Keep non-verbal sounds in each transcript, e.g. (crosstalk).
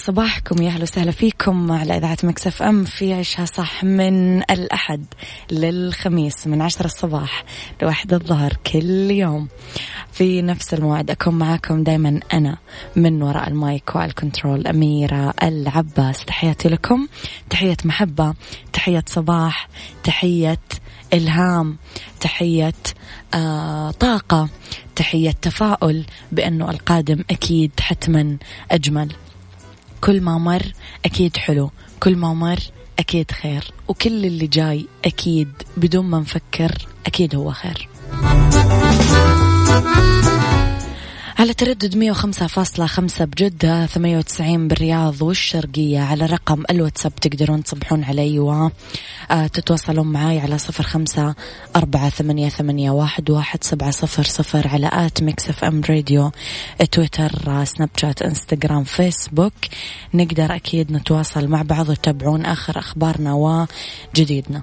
صباحكم يا أهلا وسهلا فيكم على إذاعة Mix FM في عشها صح من الأحد للخميس من عشرة الصباح لواحد الظهر كل يوم. في نفس الموعد أكون معاكم دائما أنا من وراء ال mic وال control أميرة العباس. تحياتي لكم تحية محبة تحية صباح تحية إلهام تحية آه طاقة تحية تفاؤل بأنه القادم أكيد حتما أجمل. كل ما مر أكيد حلو كل ما مر أكيد خير وكل اللي جاي أكيد بدون ما نفكر أكيد هو خير. على تردد 105.5 بجدة 98 بالرياض والشرقية على رقم الواتساب تقدرون تصبحون علي وتتواصلون آه، معي على صفر خمسة أربعة ثمانية, ثمانية واحد, واحد سبعة صفر صفر على at Mix FM Radio تويتر سناب شات إنستغرام فيسبوك. نقدر أكيد نتواصل مع بعض وتتابعون آخر أخبارنا وجديدنا.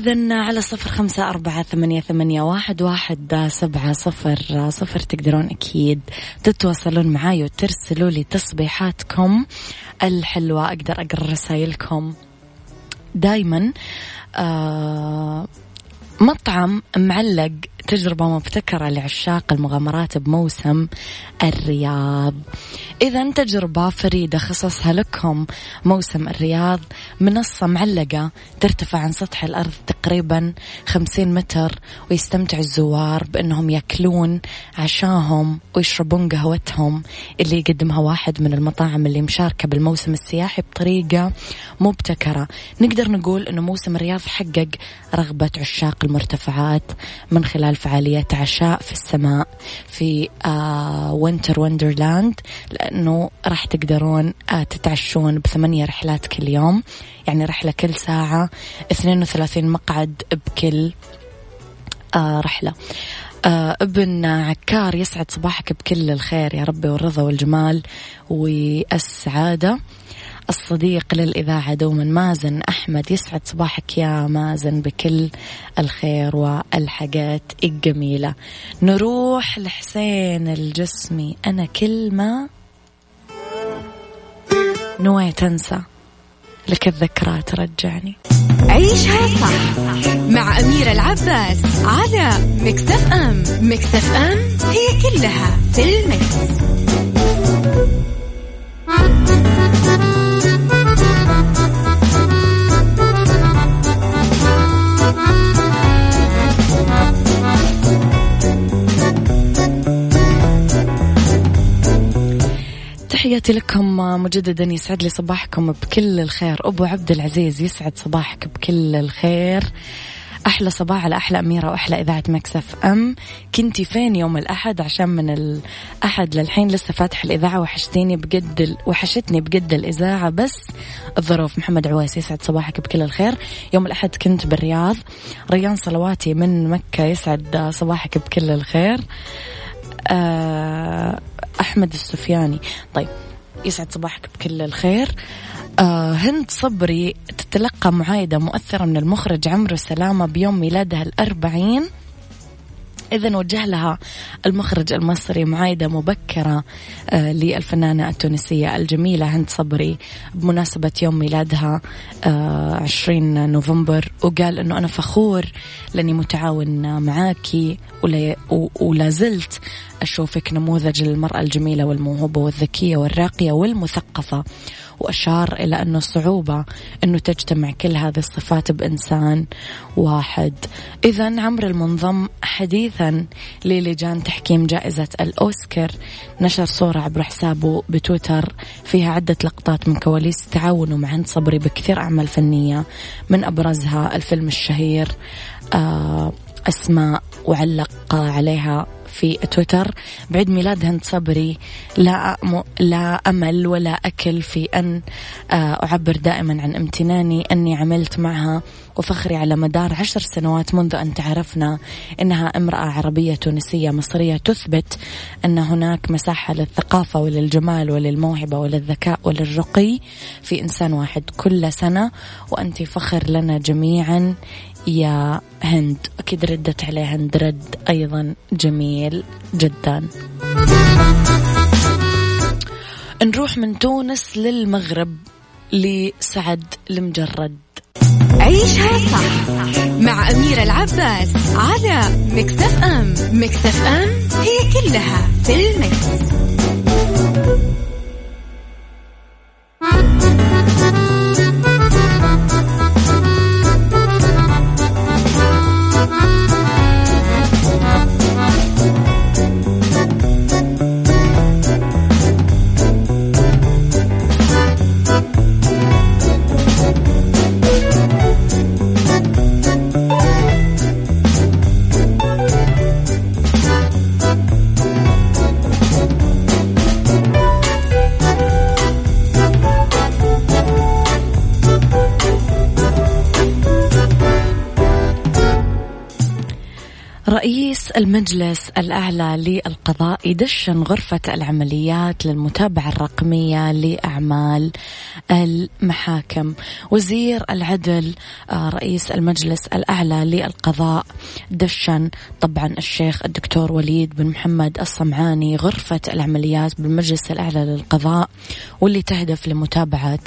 إذا على صفر خمسة أربعة ثمانية, ثمانية واحد, واحد سبعة صفر صفر تقدرون أكيد تتواصلون معاي وترسلوا لي تصبيحاتكم الحلوة أقدر أقرأ رسائلكم. دايما آه مطعم معلق تجربة مبتكرة لعشاق المغامرات بموسم الرياض. إذا تجربة فريدة خصصها لكم موسم الرياض. منصة معلقة ترتفع عن سطح الأرض تقريبا خمسين متر ويستمتع الزوار بأنهم يأكلون عشاهم ويشربون قهوتهم اللي يقدمها واحد من المطاعم اللي مشاركة بالموسم السياحي بطريقة مبتكرة. نقدر نقول أنه موسم الرياض حقق رغبة عشاق المرتفعات من خلال فعاليات عشاء في السماء في آه وينتر وندرلاند لأنه راح تقدرون آه تتعشون بثمانية رحلات كل يوم. يعني رحلة كل ساعة 32 مقعد بكل آه رحلة. آه ابن عكار يسعد صباحك بكل الخير يا ربي والرضا والجمال والسعادة. الصديق للإذاعة دوما مازن أحمد. يسعد صباحك يا مازن بكل الخير والحاجات الجميلة. نروح لحسين الجسمي. أنا كل ما نويت أنسى. لك الذكرى ترجعني. عيشها صح مع أميرة العباس على مكتف أم. مكتف أم هي كلها في المكس. لكم مجددا يسعد لي صباحكم بكل الخير. أبو عبد العزيز يسعد صباحك بكل الخير. أحلى صباح على أحلى أميرة وأحلى إذاعة مكسف أم. كنتي فين يوم الأحد؟ عشان من الأحد للحين لسه فاتح الإذاعة. وحشتيني بجد. وحشتني بجد الإذاعة. بس الظروف محمد عويس يسعد صباحك بكل الخير. يوم الأحد كنت بالرياض. ريان صلواتي من مكة يسعد صباحك بكل الخير. آه، أحمد السفياني. طيب. يسعد صباحك بكل الخير. آه هند صبري تتلقى معايدة مؤثرة من المخرج عمرو سلامة بيوم ميلادها الأربعين. إذا وجه لها المخرج المصري معايدة مبكرة آه للفنانة التونسية الجميلة هند صبري بمناسبة يوم ميلادها آه 20 نوفمبر. وقال أنه أنا فخور لأني متعاون معاكي ولا زلت أشوفك نموذج للمرأة الجميلة والموهوبة والذكية والراقية والمثقفة. وأشار إلى أنه صعوبة أنه تجتمع كل هذه الصفات بإنسان واحد. إذا عمرو المنضم حديثا للجان تحكيم جائزة الأوسكار. نشر صورة عبر حسابه بتويتر فيها عدة لقطات من كواليس تعاونه مع هند صبري بكثير أعمال فنية من أبرزها الفيلم الشهير آه أسماء وعلق عليها في تويتر. بعيد ميلاد هند صبري. لا لا أمل ولا أكل في أن آه، أعبر دائما عن امتناني أني عملت معها وفخري على مدار عشر سنوات منذ أن تعرفنا إنها امرأة عربية تونسية مصرية. تثبت أن هناك مساحة للثقافة وللجمال وللموهبة وللذكاء وللرقي في إنسان واحد كل سنة وأنت فخر لنا جميعا. يا هند. أكيد ردت عليه هند. رد أيضا جميل جدا. نروح من تونس للمغرب لسعد المجرد. عيشها صح مع أميرة العباس على مكتف أم. مكتف أم هي كلها في المكس. المجلس الأعلى للقضاء يدشن غرفة العمليات للمتابعة الرقمية لأعمال المحاكم. وزير العدل آه، رئيس المجلس الأعلى للقضاء دشن. طبعا الشيخ الدكتور وليد بن محمد الصمعاني غرفة العمليات بالمجلس الأعلى للقضاء واللي تهدف لمتابعة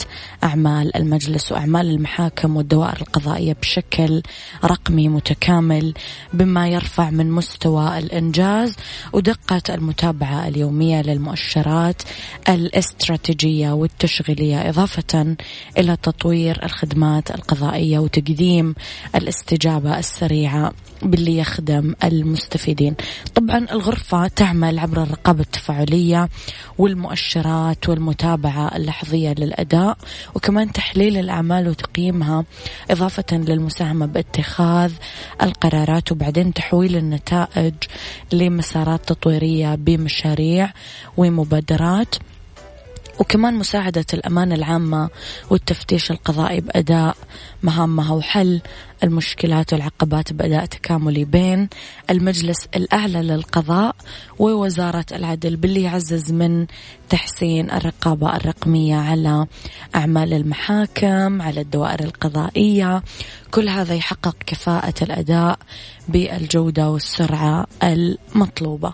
أعمال المجلس وأعمال المحاكم والدوائر القضائية بشكل رقمي متكامل بما يرفع من مستوى الإنجاز ودقة المتابعة اليومية للمؤشرات الاستراتيجية والتشغيلية إضافة إلى تطوير الخدمات القضائية وتقديم الاستجابة السريعة باللي يخدم المستفيدين. طبعا الغرفة تعمل عبر الرقابة التفاعلية والمؤشرات والمتابعة اللحظية للأداء وكمان تحليل الأعمال وتقييمها إضافة للمساهمة باتخاذ القرارات وبعدين تحويل النتائج لمسارات تطويرية بمشاريع ومبادرات. وكمان مساعدة الأمانة العامة والتفتيش القضائي بأداء مهامها وحل المشكلات والعقبات بأداء تكاملي بين المجلس الأعلى للقضاء ووزارة العدل باللي يعزز من تحسين الرقابة الرقمية على أعمال المحاكم على الدوائر القضائية كل هذا يحقق كفاءة الأداء بالجودة والسرعة المطلوبة.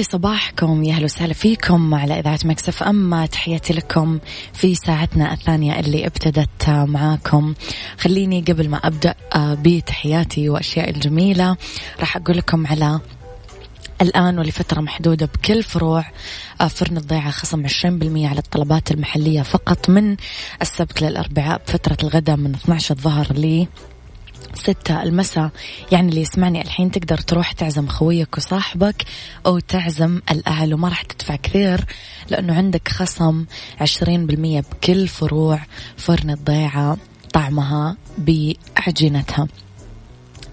لي صباحكم يا أهلا وسهلا فيكم على إذاعة مكسف اما تحياتي لكم في ساعتنا الثانية اللي ابتدت معاكم. خليني قبل ما أبدأ بتحياتي وأشياء الجميلة راح أقول لكم على الآن ولفترة محدودة بكل فروع فرن الضيعة خصم 20% على الطلبات المحلية فقط من السبت للأربعاء بفترة الغداء من 12 الظهر ل ستة المساء. يعني اللي يسمعني الحين تقدر تروح تعزم خويك وصاحبك أو تعزم الأهل وما راح تدفع كثير لأنه عندك خصم عشرين بالمية بكل فروع فرن الضيعة طعمها بعجينتها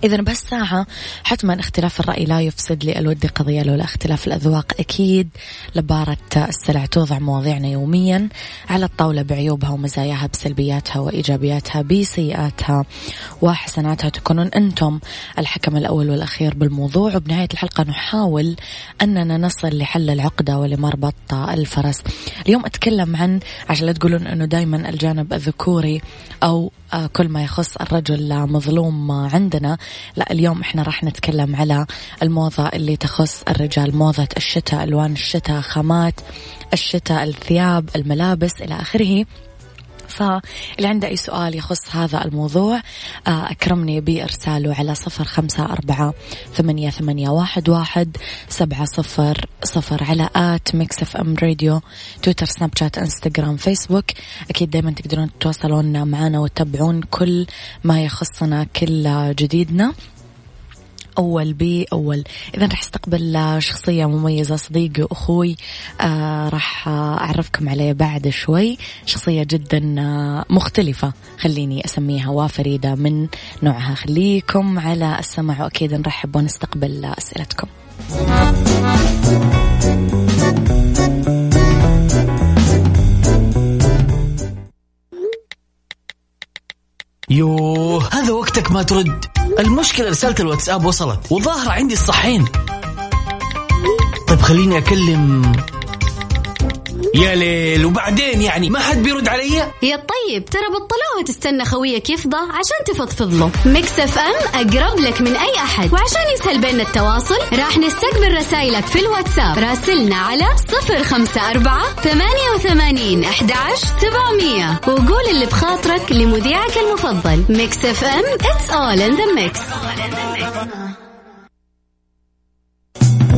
إذا بس ساعة حتما اختلاف الرأي لا يفسد لي الود قضية لولا اختلاف الأذواق. أكيد لبارة السلع توضع مواضيعنا يوميا على الطاولة بعيوبها ومزاياها بسلبياتها وإيجابياتها بسيئاتها وحسناتها. تكونون أنتم الحكم الأول والأخير بالموضوع. وبنهاية الحلقة نحاول أننا نصل لحل العقدة ولمربط الفرس. اليوم أتكلم عن عشان لا تقولون أنه دايما الجانب الذكوري أو كل ما يخص الرجل مظلوم عندنا. لا اليوم إحنا راح نتكلم على الموضة اللي تخص الرجال موضة الشتاء ألوان الشتاء خامات الشتاء الثياب الملابس إلى آخره. فاللي عنده أي سؤال يخص هذا الموضوع أكرمني بإرساله على صفر خمسة أربعة ثمانية, ثمانية واحد, واحد سبعة صفر صفر على at Mix FM Radio تويتر سناب شات إنستغرام فيسبوك. أكيد دايما تقدرون تتواصلون معنا وتتابعون كل ما يخصنا كل جديدنا. أول بأول إذا رح أستقبل شخصية مميزة صديقي وأخوي آه راح أعرفكم عليه بعد شوي. شخصية جدا مختلفة خليني أسميها وفريدة من نوعها. خليكم على السمع وأكيد نرحب ونستقبل أسئلتكم. يوه هذا وقتك ما ترد. المشكلة رسالة الواتساب وصلت والظاهرة عندي الصحين. طيب خليني أكلم يا ليل وبعدين يعني ما حد بيرد علي؟ يا طيب ترى بطلوها تستنى خويك يفضى عشان تفضفض له Mix FM أقرب لك من أي أحد. وعشان يسهل بيننا التواصل راح نستقبل رسائلك في الواتساب. راسلنا على صفر خمسة أربعة ثمانية وثمانين أحداش سبعمية. وقول اللي بخاطرك لمذيعك المفضل. Mix FM it's all in the mix.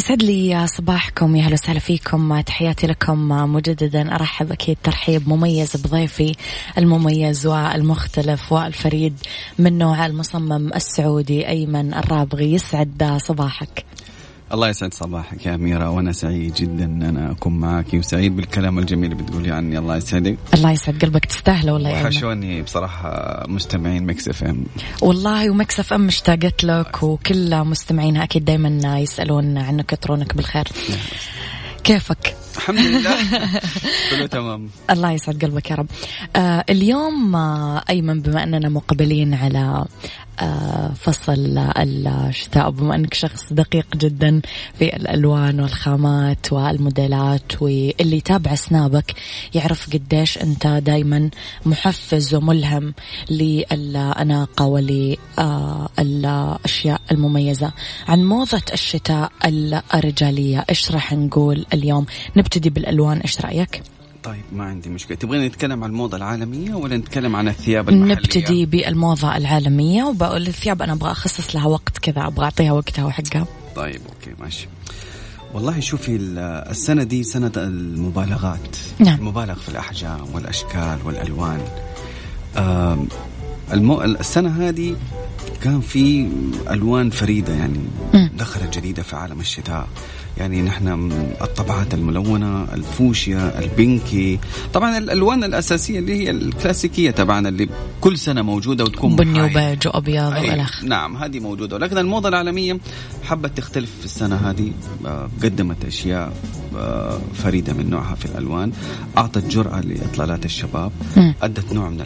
يسعد لي صباحكم يا أهلا وسهلا فيكم. تحياتي لكم مجددا. أرحب أكيد ترحيب مميز بضيفي المميز والمختلف والفريد من نوع المصمم السعودي أيمن الرابغي. يسعد صباحك. الله يسعد صباحك يا أميرة وأنا سعيد جدا أن أنا أكون معك وسعيد بالكلام الجميل اللي بتقولي عني الله يسعدك. الله يسعد قلبك تستاهله والله وحشوني بصراحة مستمعين Mix FM. والله و Mix FM اشتاقت لك وكل مستمعينها أكيد دايما يسألون عنك يطرونك بالخير. كيفك؟ الحمد لله. (laughs) كله تمام. الله يسعد قلبك يا رب. آه اليوم آه أيمن بما أننا مقبلين على آه فصل الشتاء وبما أنك شخص دقيق جدا في الألوان والخامات والموديلات واللي يتابع سنابك يعرف قديش أنت دايما محفز وملهم للأناقة وللأشياء المميزة. عن موضة الشتاء الرجالية إيش راح نقول اليوم؟ نبدأ نبتدي بالألوان إيش رأيك؟ طيب ما عندي مشكلة. تبغين نتكلم عن الموضة العالمية ولا نتكلم عن الثياب المحلية؟ نبتدي بالموضة العالمية وبقول الثياب أنا أبغى أخصص لها وقت كذا أبغى أعطيها وقتها وحقها. طيب أوكي ماشي. والله شوفي ال- السنة دي سنة المبالغات. نعم. مبالغ في الأحجام والأشكال والألوان. السنة هذه كان في ألوان فريدة يعني. دخلت جديدة في عالم الشتاء يعني نحن الطبعات الملونة الفوشيا البنكي طبعا الألوان الأساسية اللي هي الكلاسيكية تبعنا اللي كل سنة موجودة وتكون بني. وبيج وأبيض وألخ نعم هذه موجودة ولكن الموضة العالمية حبت تختلف في السنة هذه آه، قدمت أشياء آه، فريدة من نوعها في الألوان أعطت جرأة لإطلالات الشباب. أدت نوع من.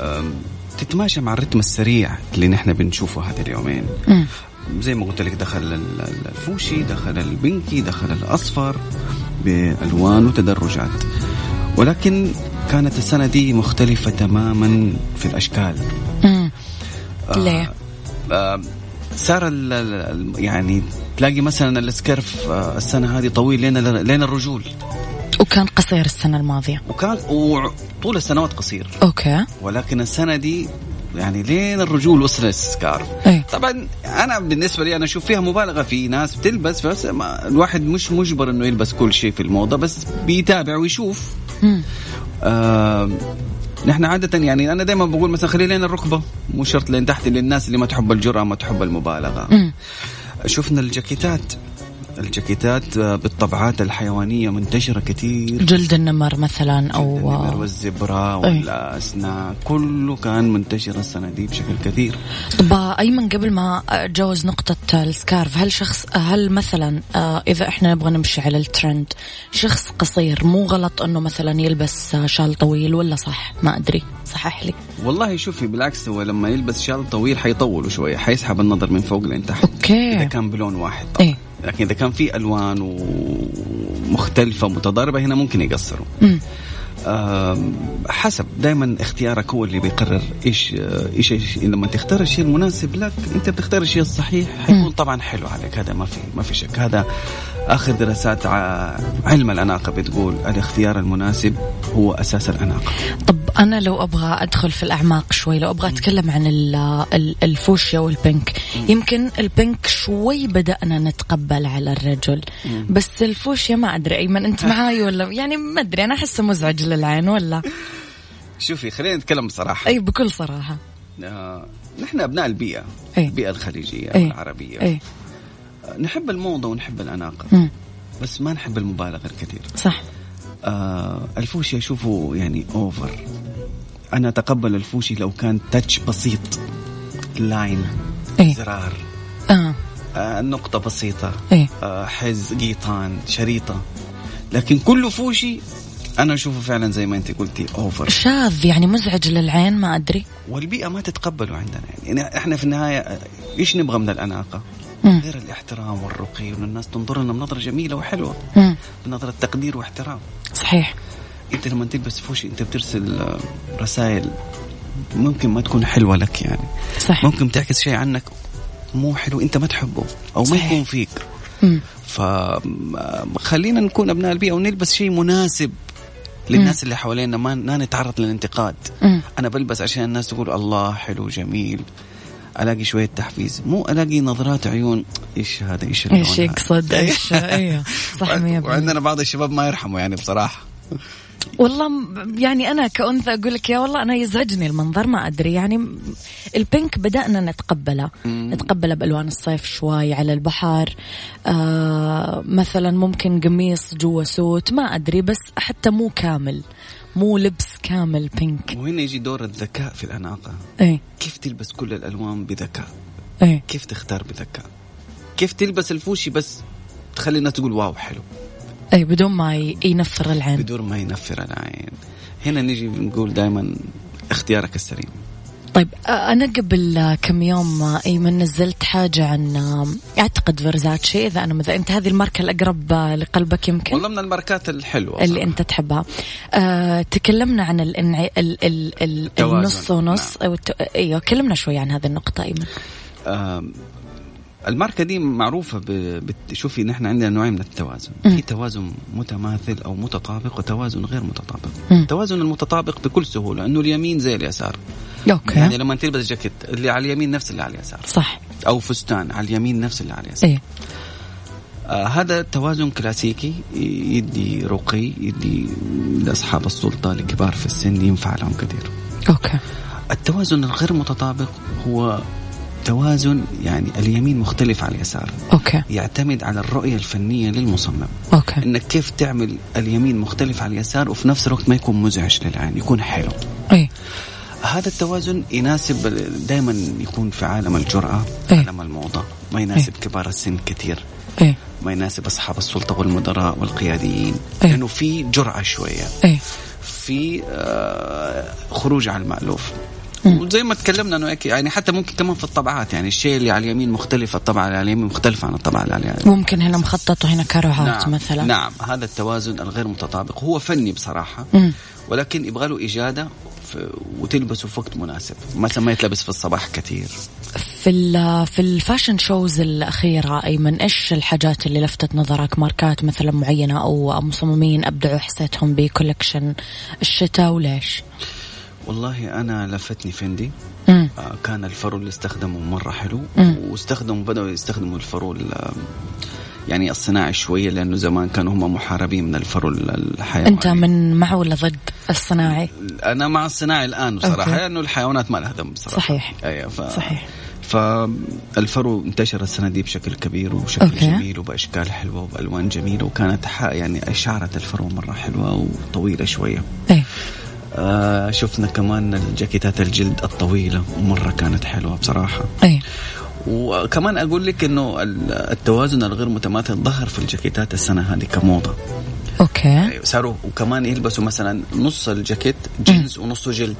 آم، تتماشى مع الرتم السريع اللي نحن بنشوفه هذه اليومين مم. زي ما قلت لك دخل ال- ال- الفوشي دخل البنكي دخل الأصفر بألوان وتدرجات ولكن كانت السنة دي مختلفة تماما في الأشكال مم. ليه؟ آه، صار يعني تلاقي مثلا السكرف آه، السنة هذه طويل لين لين الرجول وكان قصير السنة الماضية. وكان وطول السنوات قصير. okay. ولكن السنة دي يعني لين الرجول وصل ال scarf اي طبعا أنا بالنسبة لي أنا أشوف فيها مبالغة في ناس بتلبس بس ما الواحد مش مجبر إنه يلبس كل شيء في الموضة بس بيتابع ويشوف. مم. آه نحن عادة يعني أنا دائما بقول مثلا خلي لين الركبة مو شرط لين تحت للناس اللي ما تحب الجرأة ما تحب المبالغة. مم. شفنا الجاكيتات. الجاكيتات آه، بالطبعات الحيوانية منتشرة كثير. جلد النمر مثلا النمر أو والزبرة أي. والأسنان كله كان منتشر السنة دي بشكل كثير. طب ايمن قبل ما أتجاوز نقطة ال scarf هل شخص هل مثلا آه، إذا إحنا نبغى نمشي على الترند شخص قصير مو غلط إنه مثلا يلبس آه، شال طويل ولا صح؟ ما أدري صحح لي. والله شوفي بالعكس هو لما يلبس شال طويل حيطوله شوية حيسحب النظر من فوق لين تحت. okay. إذا كان بلون واحد. طبعا إيه. لكن إذا كان في ألوان ومختلفة متضاربة هنا ممكن يقصروا. حسب دائما اختيارك هو اللي بيقرر إيش إيش, إيش. لما تختار الشيء المناسب لك أنت بتختار الشيء الصحيح حيكون طبعا حلو عليك. هذا ما في ما في شك. هذا اخر دراسات علم الاناقه بتقول الاختيار المناسب هو أساس الاناقه طب أنا لو أبغى أدخل في الأعماق شوي لو أبغى أتكلم عن ال- ال- الفوشيا وال pink. يمكن ال pink شوي بدأنا نتقبل على الرجل بس الفوشيا ما أدري ايمن أنت (laughs) معاي ولا؟ يعني ما أدري أنا أحسه مزعج للعين ولا؟ شوفي خلينا نتكلم بصراحة. أي بكل صراحة. آه، نحن أبناء البيئة أي. البيئة الخليجية أي. والعربيه أي. آه، نحب الموضة ونحب الأناقة. بس ما نحب المبالغة الكثير. صح. آه الفوشي اشوفه يعني over أنا أتقبل الفوشي لو كان touch بسيط. line اي زرار. آه. آه نقطة بسيطة. اي آه حز قيطان شريطة. لكن كله فوشي أنا أشوفه فعلا زي ما أنت قلتي over شاذ يعني مزعج للعين ما أدري. والبيئة ما تتقبله عندنا. يعني إحنا في النهاية آه، إيش نبغى من الأناقة؟ مم. غير الاحترام والرقي وإن الناس تنظر لنا بنظرة جميلة وحلوة مم. بنظرة تقدير واحترام صحيح أنت لما تلبس فوشي أنت بترسل رسائل ممكن ما تكون حلوة لك يعني صح ممكن تعكس شيء عنك مو حلو أنت ما تحبه أو ما صحيح. يكون فيك مم. فخلينا نكون أبناء البيئة ونلبس شيء مناسب للناس اللي حوالينا ما ما نتعرض للانتقاد مم. أنا بلبس عشان الناس تقول الله حلو جميل ألاقي شوية تحفيز. مو ألاقي نظرات عيون. إيش هذا؟ إيش إيش؟ يقصد؟ إيش؟ (laughs) إيوه. صح 100% وعندنا بعض الشباب ما يرحموا يعني بصراحة. والله يعني أنا كأنثى أقول لك يا والله أنا يزعجني المنظر ما أدري. يعني البينك بدأنا نتقبله. نتقبله بألوان الصيف شوي على البحر. آه مثلا ممكن قميص جوا سوت ما أدري بس حتى مو كامل. مو لبس كامل بينك وهنا يجي دور الذكاء في الأناقة. إيه. كيف تلبس كل الألوان بذكاء؟ إيه. كيف تختار بذكاء؟ كيف تلبس الفوشي بس تخلي الناس تقول wow حلو؟ إيه بدون ما ينفر العين. بدون ما ينفر العين. هنا نيجي نقول دائما اختيارك السليم. طيب أنا قبل كم يوم أيمن نزلت حاجة عن أعتقد فيرزاتشي إذا أنا مذا أنت هذه الماركة الأقرب لقلبك يمكن؟ والله من الماركات الحلوة اللي صراحة. أنت تحبها. آه، تكلمنا عن الانع... ال... ال... ال... النص ونص الت... أيوه كلمنا شوي عن هذه النقطة أيمن. آم، الماركة دي معروفة ب... بت- شوفي نحن عندنا نوعين من التوازن. في توازن متماثل أو متطابق وتوازن غير متطابق. التوازن المتطابق بكل سهولة أنه اليمين زي اليسار. okay. يعني لما تلبس جاكيت اللي على اليمين نفس اللي على اليسار. صح. أو فستان على اليمين نفس اللي على اليسار. إيه. آه هذا توازن كلاسيكي يدي رقي يدي لأصحاب السلطة لكبار في السن ينفع لهم كثير. okay. التوازن الغير متطابق هو توازن يعني اليمين مختلف عن اليسار. okay. يعتمد على الرؤية الفنية للمصمم. okay. إنك كيف تعمل اليمين مختلف عن اليسار وفي نفس الوقت ما يكون مزعج للعين يكون حلو. إيه هذا التوازن يناسب دائما يكون في عالم الجرأة إيه. عالم الموضة. ما يناسب كبار السن كثير. إيه ما يناسب أصحاب السلطة والمدراء والقياديين. إيه. لأنه في جرأة شوية. إيه في آه، خروج عن المألوف. وزي ما تكلمنا انه يعني حتى ممكن كمان في الطبعات يعني الشيء اللي على اليمين مختلف الطبعة اللي على اليمين مختلفة عن الطبعة اللي على اليمين. ممكن هنا مخطط وهنا كاروهات نعم مثلا. نعم هذا التوازن الغير متطابق. هو فني بصراحة مم. ولكن يبغى له إجادة وتلبسه في وقت مناسب. مثلا ما يتلبس في الصباح كثير. في في ال fashion shows الأخيرة أيمن إيش الحاجات اللي لفتت نظرك؟ ماركات مثلا معينة أو مصممين أبدعوا حسيتهم ب collection الشتاء وليش؟ والله أنا لفتني فندي مم. آه، كان الفرو اللي استخدمه مرة حلو مم. واستخدموا بدأوا يستخدموا الفرو ال- يعني الصناعي شوية لأنه زمان كانوا هم محاربين من الفرو ال- الحيواني أنت من مع ولا ضد الصناعي؟ أنا مع الصناعي الآن بصراحة. لأنه الحيوانات ما لها دم بصراحة صحيح. أيوه ف... صحيح. فالفرو انتشر السنة دي بشكل كبير وبشكل okay. جميل وبأشكال حلوة وبألوان جميلة وكانت يعني أشعرة الفرو مرة حلوة وطويلة شوية إيه آه شفنا كمان الجاكيتات الجلد الطويلة مرة كانت حلوة بصراحة. إيه. وكمان أقول لك إنه ال- التوازن الغير متماثل ظهر في الجاكيتات السنة هذه كموضة. okay. صاروا وكمان يلبسوا مثلا نص الجاكيت جينز ونصه جلد.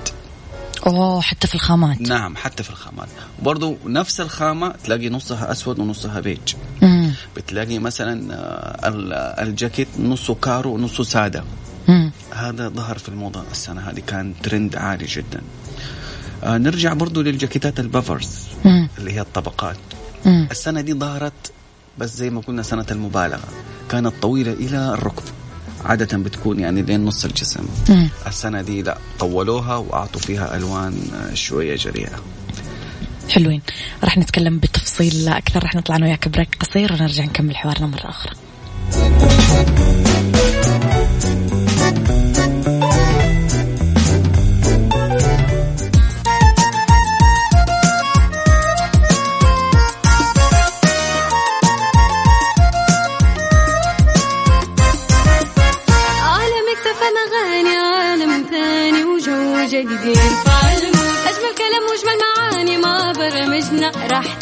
أوه حتى في الخامات. نعم حتى في الخامات. وبرضه نفس الخامة تلاقي نصها أسود ونصها بيج. مم. بتلاقي مثلا آه، ال- الجاكيت نصه كارو ونصه سادة. هذا ظهر في الموضة السنة هذه كان ترند عالي جدا. آه نرجع برضو للجاكيتات ال puffers مم. اللي هي الطبقات. مم. السنة دي ظهرت بس زي ما قلنا سنة المبالغة. كانت طويلة إلى الركب عادة بتكون يعني لين نص الجسم. مم. السنة دي لا طولوها وأعطوا فيها ألوان شوية جريئة. حلوين. راح نتكلم بتفصيل أكثر راح نطلع أنا وياك break قصير ونرجع نكمل حوارنا مرة أخرى.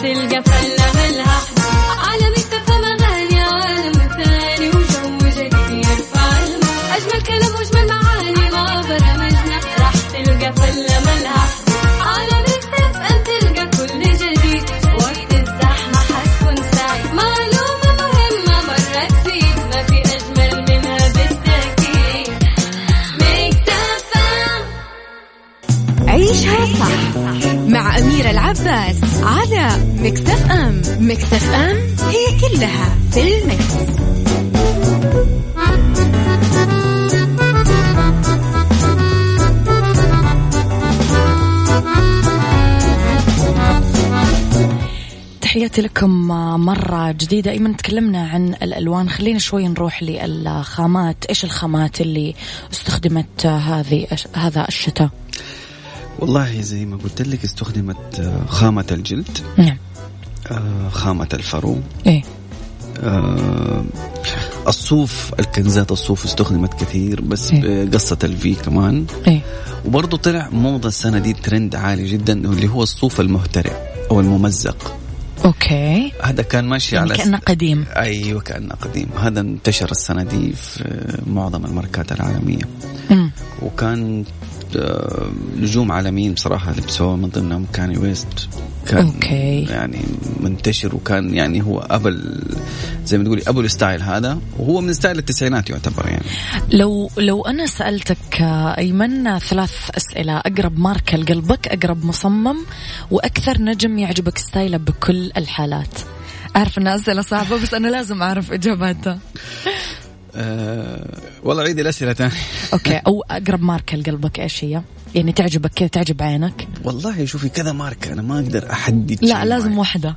تلقى فلة ملها عالم اكتفى اغاني عالم ثاني وجو جديد يرفع أجمل كلام وأجمل معاني ما برمجنا. راح تلقى فلة ملها عالم اكتفى ان تلقى كل جديد. وقت الزحمة حتكون سعيد معلومة مهمة مرة تفيد ما في أجمل منها بالتأكيد. ميكس اف ام عيشها صح مع أميرة العباس. على مكتف أم. مكتف أم هي كلها في المكس. تحياتي لكم مرة جديدة. أيمن تكلمنا عن الألوان. خلينا شوي نروح للخامات. إيش الخامات اللي استخدمت هذه هذا الشتاء؟ والله زي ما قلت لك استخدمت خامة الجلد. نعم. آه، خامة الفرو. إيه. آه، الصوف الكنزات الصوف استخدمت كثير بس إيه. بقصة ال V كمان. إيه. وبرضه طلع موضة السنة دي ترند عالي جدا اللي هو الصوف المهترئ أو الممزق. okay. هذا كان ماشي يعني على كأنه قديم. أيوه كأنه قديم. هذا انتشر السنة دي في معظم الماركات العالمية. مم. وكان نجوم عالميين بصراحة لبسوه من ضمنهم كاني ويست. كان okay. يعني منتشر وكان يعني هو أب ل زي ما تقولي ابو ال style هذا. وهو من style التسعينات يعتبر يعني. لو لو أنا سألتك آه، أيمن ثلاث أسئلة. أقرب ماركة لقلبك أقرب مصمم وأكثر نجم يعجبك style ه بكل الحالات. أعرف أنها أسئلة صعبة بس أنا لازم أعرف إجاباتها. آه والله عيدي الأسئلة ثاني okay أو أقرب ماركة لقلبك إيش هي؟ يعني تعجبك كذا تعجب عينك؟ والله شوفي كذا ماركه أنا ما أقدر أحدد لا لازم معين. واحدة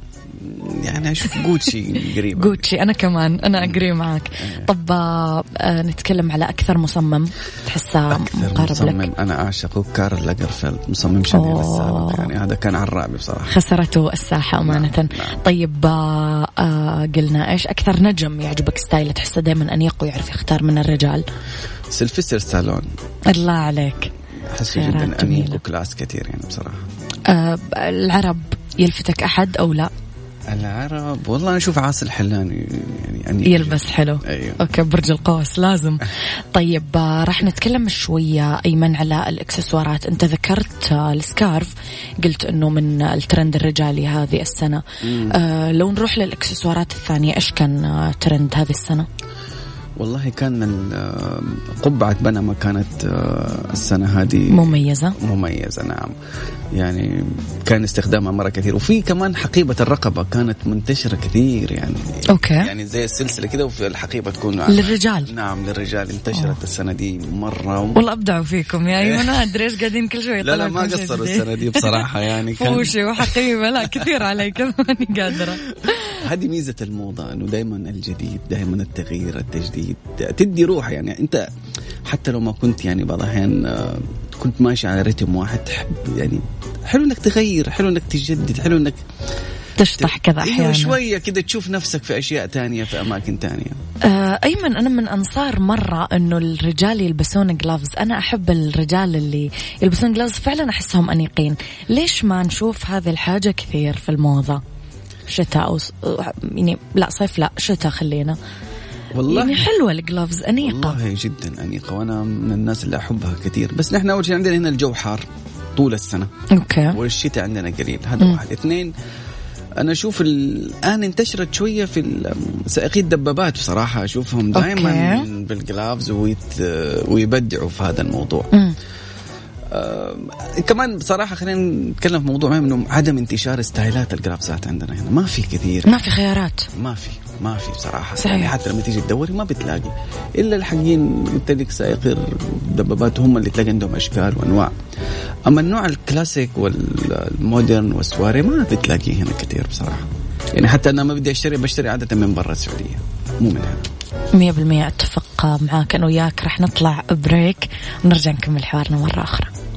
يعني أشوف جوتشي قريبه جوتشي أنا كمان أنا أقري معك. طب آه، آه، نتكلم على أكثر مصمم تحسه أكثر مقارب مصمم لك أنا اعشقه كارل لاجرفيلد مصمم أوه. السابق يعني هذا كان الرعب بصراحة. خسرته الساحة أمانة. نعم، نعم. طيب آه قلنا إيش؟ أكثر نجم يعجبك style ه تحسه دائما أنيق ويعرف يختار من الرجال؟ سيلفستر ستالون. الله عليك. أحسه جدا أنيق. و class كثير يعني بصراحة. آه العرب يلفتك أحد أو لا؟ العرب. والله أنا أشوف عاصي الحلاني يعني يلبس حلو. أيوه. okay برج القوس لازم. (laughs) طيب آه، راح نتكلم شوية أيمن على الإكسسوارات. أنت ذكرت آه، ال scarf. قلت إنه من الترند الرجالي هذه السنة. آه لو نروح للإكسسوارات الثانية إيش كان آه، ترند هذه السنة؟ والله كان ال- قبعة بنما كانت السنة هذه مميزة. مميزة نعم. يعني كان استخدامها مرة كثير. وفي كمان حقيبة الرقبة كانت منتشرة كثير يعني. okay. يعني زي السلسلة كده وفي الحقيبة تكون للرجال. نعم للرجال. انتشرت أوه. السنة دي مرة. و... والله أبدعوا فيكم. يا (laughs) ايمن ما أدري إيش قاعدين كل شوي لا لا ما قصروا. السنة دي بصراحة يعني. كان فوشي وحقيبة. لا كثير علي كمان ماني قادرة. (laughs) هذه ميزة الموضة إنه دائما الجديد دائما التغيير التجديد تدي روح يعني. أنت حتى لو ما كنت يعني بعض الأحيان آه، كنت ماشي على رتم واحد تحب يعني حلو إنك تغير حلو إنك تجدد حلو إنك تشطح كذا إيوه أحيانا. شوية كده تشوف نفسك في أشياء تانية في أماكن تانية. آه، أيمن أنا من أنصار مرة إنه الرجال يلبسون جلافز أنا أحب الرجال اللي يلبسون جلافز فعلا أحسهم أنيقين. ليش ما نشوف هذه الحاجة كثير في الموضة؟ شتاء أو يعني لا صيف لا شتاء خلينا. والله يعني حلوة ال gloves أنيقة. والله جدا أنيقة وأنا من الناس اللي أحبها كثير. بس نحن أول شيء عندنا هنا الجو حار طول السنة. okay. والشتاء عندنا قليل. هذا. واحد. اثنين أنا أشوف الآن انتشرت شوية في سائقي الدبابات بصراحة. أشوفهم دائما. بال gloves ويت ويبدعوا في هذا الموضوع. مم. آه كمان بصراحة خلينا نتكلم في موضوع مهم إنه عدم انتشار style ات ال gloves ات عندنا هنا. ما في كثير. ما في خيارات. ما في ما في بصراحة. صحيح. يعني حتى لما تيجي تدوري ما بتلاقي. إلا الحقين قلت لك سائقي الدبابات هم اللي تلاقي عندهم أشكال وأنواع. أما النوع ال classic وال modern والسواري ما بتلاقيه هنا كثير بصراحة. يعني حتى أنا ما بدي أشتري بشتري عادة من برا السعودية. مو من هنا. مية بالمية أتفق معاك أنا وياك رح نطلع break ونرجع نكمل حوارنا مرة أخرى.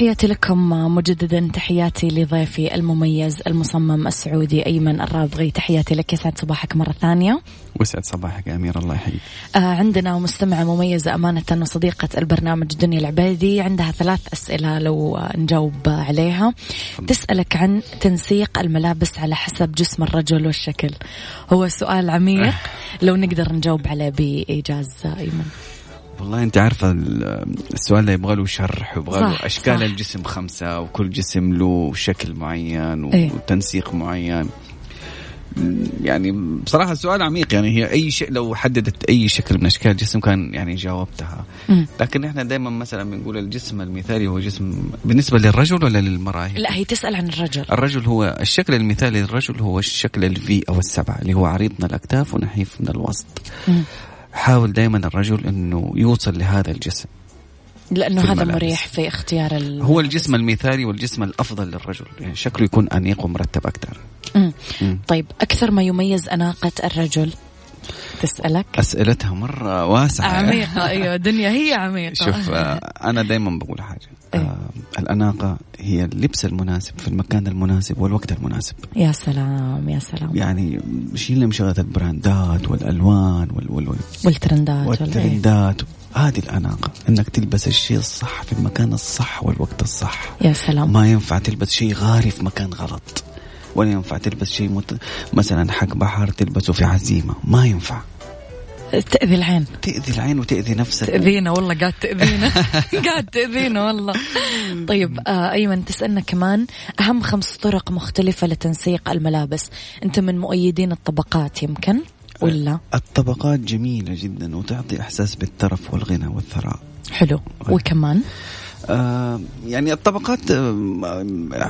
تحياتي لكم مجددا تحياتي لضيفي المميز المصمم السعودي أيمن الرابغي تحياتي لك يسعد صباحك مرة ثانية. وسعد صباحك يا أمير الله يحييك. آه عندنا مستمعه مميزه أمانة وصديقة البرنامج دنيا العبيدي عندها ثلاث أسئلة لو آه، نجاوب عليها. تسألك عن تنسيق الملابس على حسب جسم الرجل والشكل. هو سؤال عميق لو نقدر نجاوب عليه بإيجاز آه، أيمن. والله أنت عارفة ال- السؤال ده يبغى له شرح ويبغى له أشكال صح. الجسم خمسة وكل جسم له شكل معين إيه. وتنسيق معين يعني بصراحة السؤال عميق يعني هي أي شيء لو حددت أي شكل من أشكال الجسم كان يعني جاوبتها. لكن إحنا دائما مثلا بنقول الجسم المثالي هو جسم بالنسبة للرجل ولا للمراه لا هي تسأل عن الرجل الرجل هو الشكل المثالي للرجل هو الشكل الفي أو السبعه اللي هو عريض من الأكتاف ونحيف من الوسط. حاول دائما الرجل إنه يوصل لهذا الجسم لأنه هذا الملابس. مريح في اختيار ال... هو الجسم المثالي والجسم الأفضل للرجل يعني شكله يكون أنيق ومرتب أكثر مم. مم. طيب أكثر ما يميز أناقة الرجل تسألك؟ أسئلتها مرة واسعة. عميقة. أيوة دنيا هي عميقة. شوف آه، أنا دائما بقول حاجة. إيه. آه الأناقة هي اللبس المناسب في المكان المناسب والوقت المناسب. يا سلام يا سلام. يعني شيلنا من شغله البراندات والألوان وال وال وال والترندات وال- إيه. والترندات. هذه الأناقة إنك تلبس الشيء الصح في المكان الصح والوقت الصح. يا سلام. ما ينفع تلبس شيء غالي في مكان غلط. ولا ينفع تلبس شيء مت... مثلا حق بحر تلبسه في عزيمة. ما ينفع. تأذي العين. تأذي العين وتأذي نفسك. تأذينا والله قاعد تأذينا. (laughs) قاعد تأذينا والله. طيب آه أيمن تسألنا كمان أهم خمس طرق مختلفة لتنسيق الملابس. أنت من مؤيدين الطبقات يمكن؟ ولا؟ الطبقات جميلة جدا وتعطي إحساس بالترف والغنى والثراء. حلو. وكمان؟ آه، يعني الطبقات آه،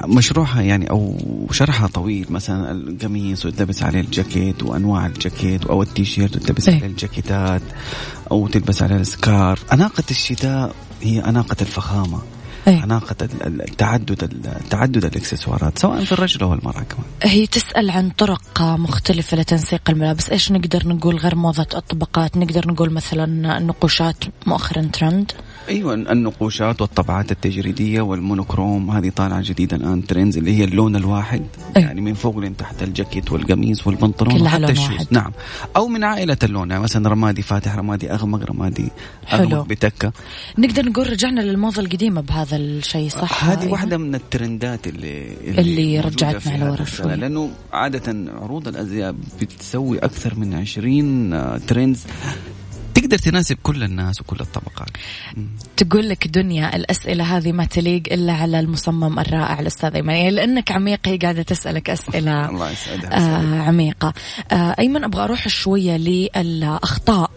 مشروعها يعني أو شرحها طويل مثلا القميص وتلبس عليه الجاكيت وأنواع الجاكيت أو التيشيرت وتلبس إيه. عليه الجاكيتات أو تلبس عليه السكارف. أناقة الشتاء هي أناقة الفخامة. إيه. أناقة ال- ال- التعدد ال- تعدد الإكسسوارات سواء في الرجل أو المرأة كمان. هي تسأل عن طرق مختلفة لتنسيق الملابس. إيش نقدر نقول غير موضة الطبقات؟ نقدر نقول مثلا النقوشات مؤخرا ترند؟ أيوه النقوشات والطبعات التجريدية وال monochrome هذه طالعة جديدة الآن trends اللي هي اللون الواحد أي. يعني من فوق لين تحت الجاكيت والقميص والبنطلون كلها لون ال shoes واحد. نعم أو من عائلة اللون يعني مثلا رمادي فاتح رمادي أغمق رمادي حلو. اغمق بتكة نقدر نقول رجعنا للموضة القديمة بهذا الشيء صح هذه أيمن؟ واحدة من الترندات اللي اللي موجودة رجعتنا لورا شوي. لأنه عادة عروض الأزياء بتسوي أكثر من 20 آه، ترندز تقدر تناسب كل الناس وكل الطبقات. تقول لك دنيا الأسئلة هذه ما تليق إلا على المصمم الرائع الأستاذ أيمن يعني لأنك عميق هي قاعدة تسألك أسئلة الله يسعدها. آه عميقة. آه أيمن أبغى أروح شوية للأخطاء.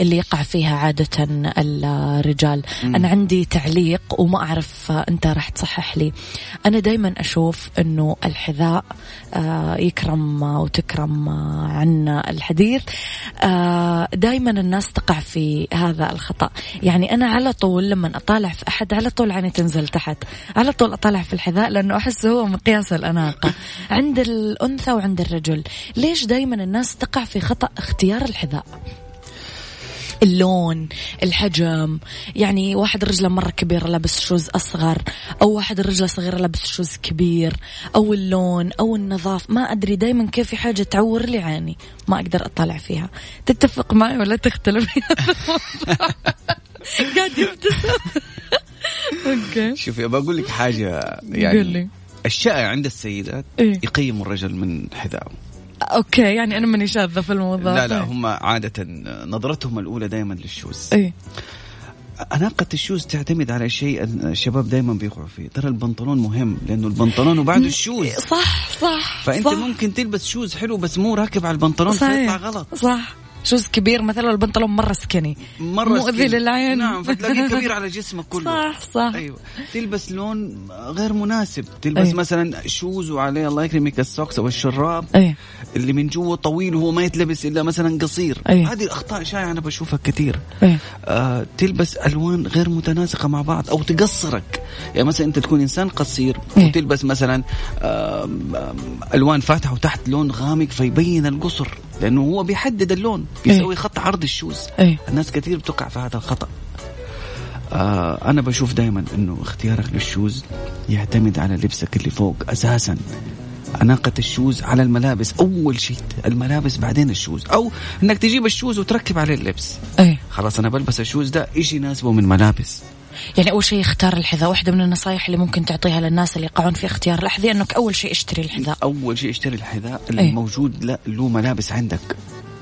اللي يقع فيها عادة الرجال. أنا عندي تعليق وما أعرف أنت راح تصحح لي. أنا دايما أشوف أنه الحذاء آه يكرم وتكرم عن الحديث. آه دايما الناس تقع في هذا الخطأ. يعني أنا على طول لما أطالع في أحد على طول عيني تنزل تحت. على طول أطالع في الحذاء لأنه أحس هو مقياس الأناقة. عند الأنثى وعند الرجل. ليش دايما الناس تقع في خطأ اختيار الحذاء؟ اللون الحجم. يعني واحد رجله مرة كبيرة لابس shoes أصغر أو واحد رجله صغيرة لابس shoes كبير أو اللون أو النظافة ما أدري دايما كيف في حاجة تعور لي عيني ما أقدر أطالع فيها. تتفق معي ولا تختلف؟ (laughs) قاعد يبتسم. okay. شوفي بقول لك حاجة يعني لي. الشائع عند السيدات إيه؟ يقيموا الرجل من حذائه okay يعني أنا ماني شاذة في الموضوع. لا لا طيب. هم عادة نظرتهم الأولى دائما لل shoes. إيه أناقة ال shoes تعتمد على شيء الشباب دائما بيقعوا فيه. ترى البنطلون مهم لأنه البنطلون وبعده ال shoes. صح صح فأنت صح. ممكن تلبس shoes حلو بس مو راكب على البنطلون فيطلع غلط. صح. shoes كبير مثلا البنطلون مرة skinny مرة مؤذي. للعين. نعم فتلاقيه (laughs) كبير على جسمك كله. صح صح. أيوه. تلبس لون غير مناسب. تلبس أيوة. مثلا shoes وعليه الله يكرمك ال socks أو الشراب إيه اللي من جوا طويل وهو ما يتلبس إلا مثلا قصير. أيوة. هذه الأخطاء شائعه أنا بشوفها كثير. إيه آه تلبس ألوان غير متناسقة مع بعض أو تقصرك. يعني مثلا أنت تكون إنسان قصير إيه. وتلبس مثلا آم، ألوان فاتحة وتحت لون غامق فيبين القصر. لأنه هو بيحدد اللون بيسوي خط عرض ال shoes. إيه. الناس كثير بتقع في هذا الخطأ. آه أنا بشوف دائما إنه اختيارك لل shoes يعتمد على لبسك اللي فوق. أساسا أناقة ال shoes على الملابس أول شيء الملابس بعدين ال shoes. أو أنك تجيب ال shoes وتركب عليه اللبس. إيه. خلاص أنا بلبس ال shoes ده إيش يناسبه من ملابس. يعني أول شيء اختار الحذاء. واحدة من النصائح اللي ممكن تعطيها للناس اللي يقعون في اختيار الأحذية إنك أول شيء اشتري الحذاء. أول شيء اشتري الحذاء أي. اللي موجود لا له ملابس عندك.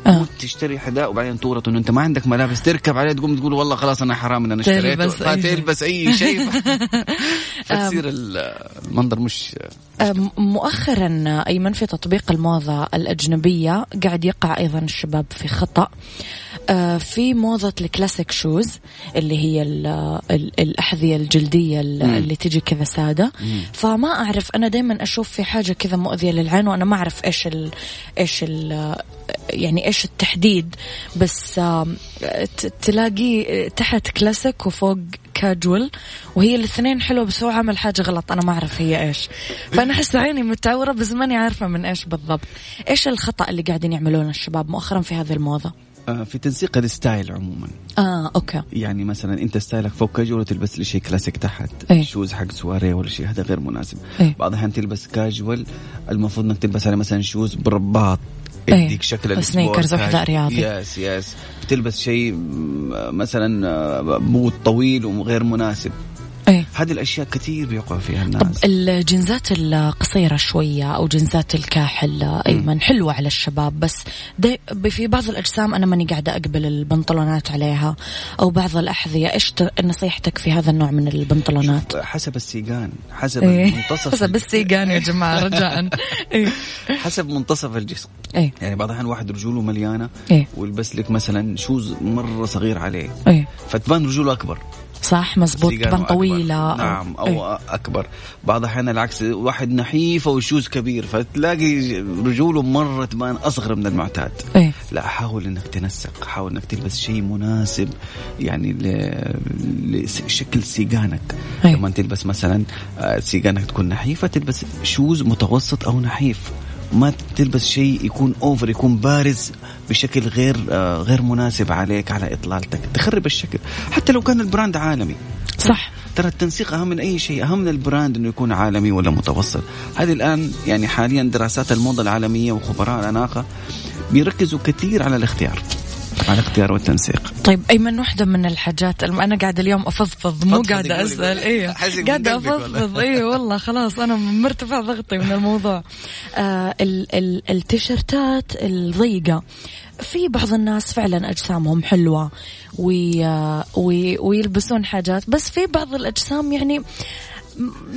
آه. تشتري حذاء وبعدين تورط إنه أنت ما عندك ملابس. تركب عليه تقوم تقول والله خلاص أنا حرام ان أنا اشتريته. تلبس. فتلبس أي شيء. (laughs) (laughs) فتصير المنظر مش أم، مؤخرا أيمن في تطبيق الموضة الأجنبية قاعد يقع أيضا الشباب في خطأ. آه، في موضة الكلاسيك شوز اللي هي ال ال الأحذية الجلدية ال- اللي تجي كذا سادة. فما أعرف أنا دايما أشوف في حاجة كذا مؤذية للعين وأنا ما أعرف إيش ال إيش ال يعني إيش التحديد بس تلاقي تحت كلاسيك وفوق كاجوال وهي الاثنين حلوة بس هو عمل حاجة غلط أنا ما أعرف هي إيش فأنا أحس عيني متعورة بس ماني عارفة من إيش بالضبط إيش الخطأ اللي قاعدين يعملونه الشباب مؤخرا في هذه الموضة آه، في تنسيق ال style عموما آه okay يعني مثلا أنت style ك فوق كاجوال وتلبس لي شيء كلاسيك تحت أي. shoes حق سواريه ولا شيء هذا غير مناسب أي. بعض الأحيان تلبس كاجوال المفروض إنك تلبس عليه مثلا shoes برباط. يديك شكل ال sport وحذاء رياضي. yes yes بتلبس شيء مثلا آه، بوت طويل وغير مناسب. إيه. هذه الأشياء كثير بيقع فيها طب الناس الجنزات القصيرة شوية أو جنزات الكاحل أيمن حلوة على الشباب بس في بعض الأجسام أنا ماني قاعدة أقبل البنطلونات عليها أو بعض الأحذية. إيش ت- نصيحتك في هذا النوع من البنطلونات؟ حسب السيقان حسب إيه. منتصف حسب السيقان يا جماعة (laughs) رجاء. إيه. حسب منتصف الجسم. إيه. يعني بعض الأحيان واحد رجوله مليانة إيه. ويلبس لك مثلا شوز مرة صغير عليه. إيه. فتبان رجوله أكبر. صح؟ مزبوط أكبر. طويلة. نعم أو إيه. أكبر. بعض الأحيان العكس واحد نحيف وشوز كبير فتلاقي رجوله مرة تبان أصغر من المعتاد. إيه. لا حاول إنك تنسق حاول إنك تلبس شيء مناسب يعني لشكل سيقانك أي. لما تلبس مثلا آه، سيقانك تكون نحيفة تلبس shoes متوسط أو نحيف. ما تلبس شيء يكون over يكون بارز بشكل غير آه، غير مناسب عليك على إطلالتك. تخرب الشكل. حتى لو كان ال brand عالمي. صح. ترى التنسيق أهم من أي شيء أهم من ال brand إنه يكون عالمي ولا متوسط. هذه الآن يعني حاليا دراسات الموضة العالمية وخبراء الأناقة بيركزوا كثير على الاختيار. على الاختيار والتنسيق طيب أيمن واحدة من الحاجات الم- أنا قاعدة اليوم أفضفض مو قاعدة أسأل. أيوه من قاعدة. أفضفض أيوه والله خلاص أنا مرتفع ضغطي من الموضوع آه ال ال التيشيرتات الضيقة في بعض الناس فعلا أجسامهم حلوة وي آه، وي ويلبسون حاجات بس في بعض الأجسام يعني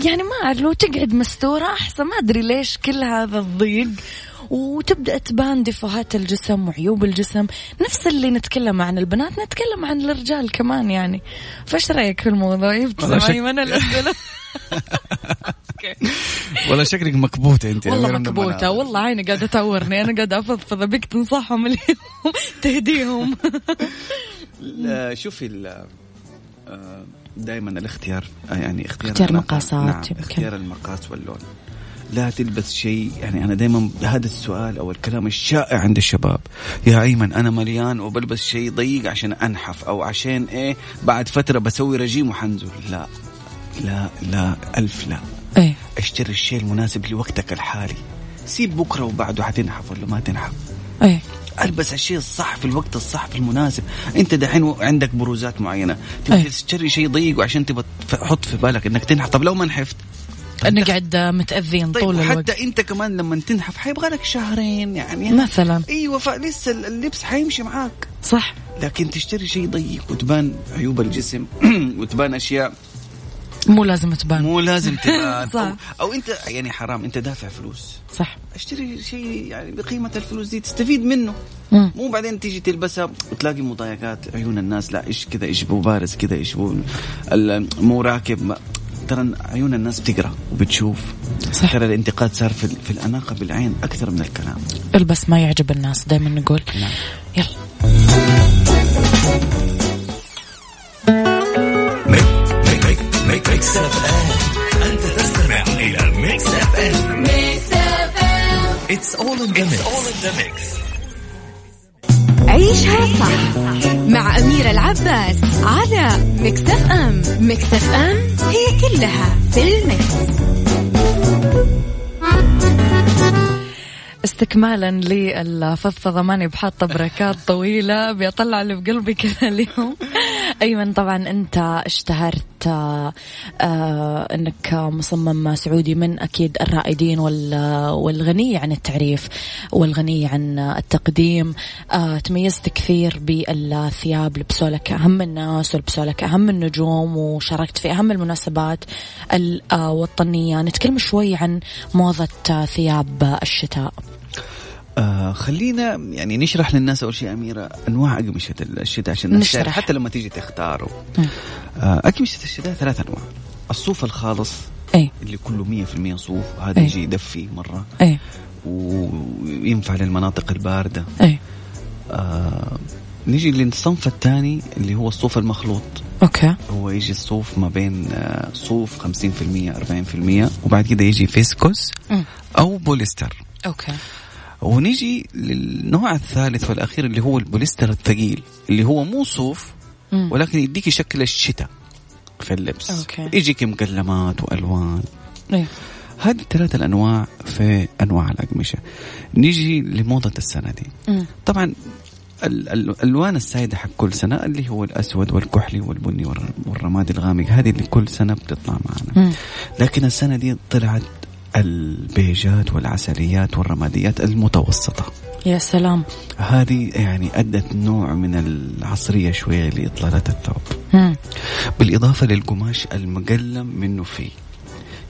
يعني ما أعرف لو تقعد مستورة أحسن ما أدري ليش كل هذا الضيق. وتبدأ تبان دفوهات الجسم وعيوب الجسم. نفس اللي نتكلم عن البنات نتكلم عن الرجال كمان يعني. فايش رأيك في الموضوع؟ يبتسم والله شك- أيمن الأسئلة. (laughs) ولا شكلك مكبوتة أنت والله مكبوتة. والله عيني قاعدة تعورني أنا قاعدة أفضفض. أبيك تنصحهم اليوم. (laughs) تهديهم. شوفي ال- آه، دائما الاختيار يعني اختيار اختيار العلاقة. مقاسات نعم يمكن. اختيار المقاس واللون. لا تلبس شيء يعني أنا دائما هذا السؤال أو الكلام الشائع عند الشباب. يا أيمن أنا مليان وبلبس شيء ضيق عشان أنحف أو عشان إيه بعد فترة بسوي رجيم وحنزل. لا لا لا ألف لا. إيه. اشتري الشيء المناسب لوقتك الحالي. سيب بكرة وبعده حتنحف ولا ما تنحف. إيه. ألبس الشيء الصح في الوقت الصح في المناسب. أنت دحين عندك بروزات معينة. تبغى أي. تشتري شيء ضيق وعشان تبغى تحط في بالك إنك تنحف. طب لو ما نحفت؟ نقعد متأذين طيب طول الوقت. حتى أنت كمان لما تنحف حيبغى لك شهرين يعني. مثلا. أيوه فلسه اللبس حيمشي معاك. صح. لكن تشتري شيء ضيق وتبان عيوب الجسم (clears throat) وتبان أشياء مو لازم تبان. مو لازم (laughs) تبان. صح. أو, أو انت يعني حرام أنت دافع فلوس. صح. أشتري شيء يعني بقيمة الفلوس دي تستفيد منه. مم. مو بعدين تيجي تلبسها وتلاقي مضايقات عيون الناس. لا إيش كذا إيش بو بارز كذا إيش بو مو راكب. ترى عيون الناس بتقرأ وبتشوف. صح. ترى الانتقاد صار في, في الأناقة بالعين أكثر من الكلام. البس ما يعجب الناس دائما نقول. نعم. يلا. Mix FM أنت تستمع إلى Mix FM it's all in the mix عيشها صح مع أميرة العباس على مكتف أم مكتف أم هي كلها في المكس. استكمالا للفضفضة ماني بحاطة بركات طويلة بيطلع اللي بقلبي كذا اليوم. أيمن طبعا أنت اشتهرت آه، آه، أنك مصمم سعودي من أكيد الرائدين وال- والغني عن التعريف والغني عن التقديم. آه، تميزت كثير بالثياب لبسوا لك أهم الناس ولبسوا لك أهم النجوم وشاركت في أهم المناسبات الوطنية نتكلم شوي عن موضة ثياب الشتاء. آه خلينا يعني نشرح للناس أول شيء أميرة أنواع اقمشه الشتاء عشان الناس نشرح. حتى لما تيجي تختاروا مم. آه اقمشه الشتاء ثلاث أنواع. الصوف الخالص إيه اللي كله 100% صوف هذا أي. يجي يدفي مرة. إيه وينفع للمناطق الباردة. إيه آه نيجي للصنف الثاني اللي هو الصوف المخلوط. okay. هو يجي الصوف ما بين آه صوف 50% 40% وبعد كده يجي فيسكوس. أو بوليستر. okay. ونيجي للنوع الثالث والأخير اللي هو البوليستر الثقيل اللي هو مو صوف. ولكن يديك شكل الشتاء في اللبس أوكي. يجيك مقلمات وألوان إيه هذه الثلاث الأنواع في أنواع الأقمشة نيجي لموضة السنة دي. طبعا ال- ال- الألوان السائدة حق كل سنة اللي هو الأسود والكحلي والبني والر- والرمادي الغامق هذه اللي كل سنة بتطلع معنا. لكن السنة دي طلعت البيجات والعسليات والرماديات المتوسطة. يا سلام. هذه يعني أدت نوع من العصرية شوية لإطلالة الثوب. مم. بالإضافة للقماش المقلم منه فيه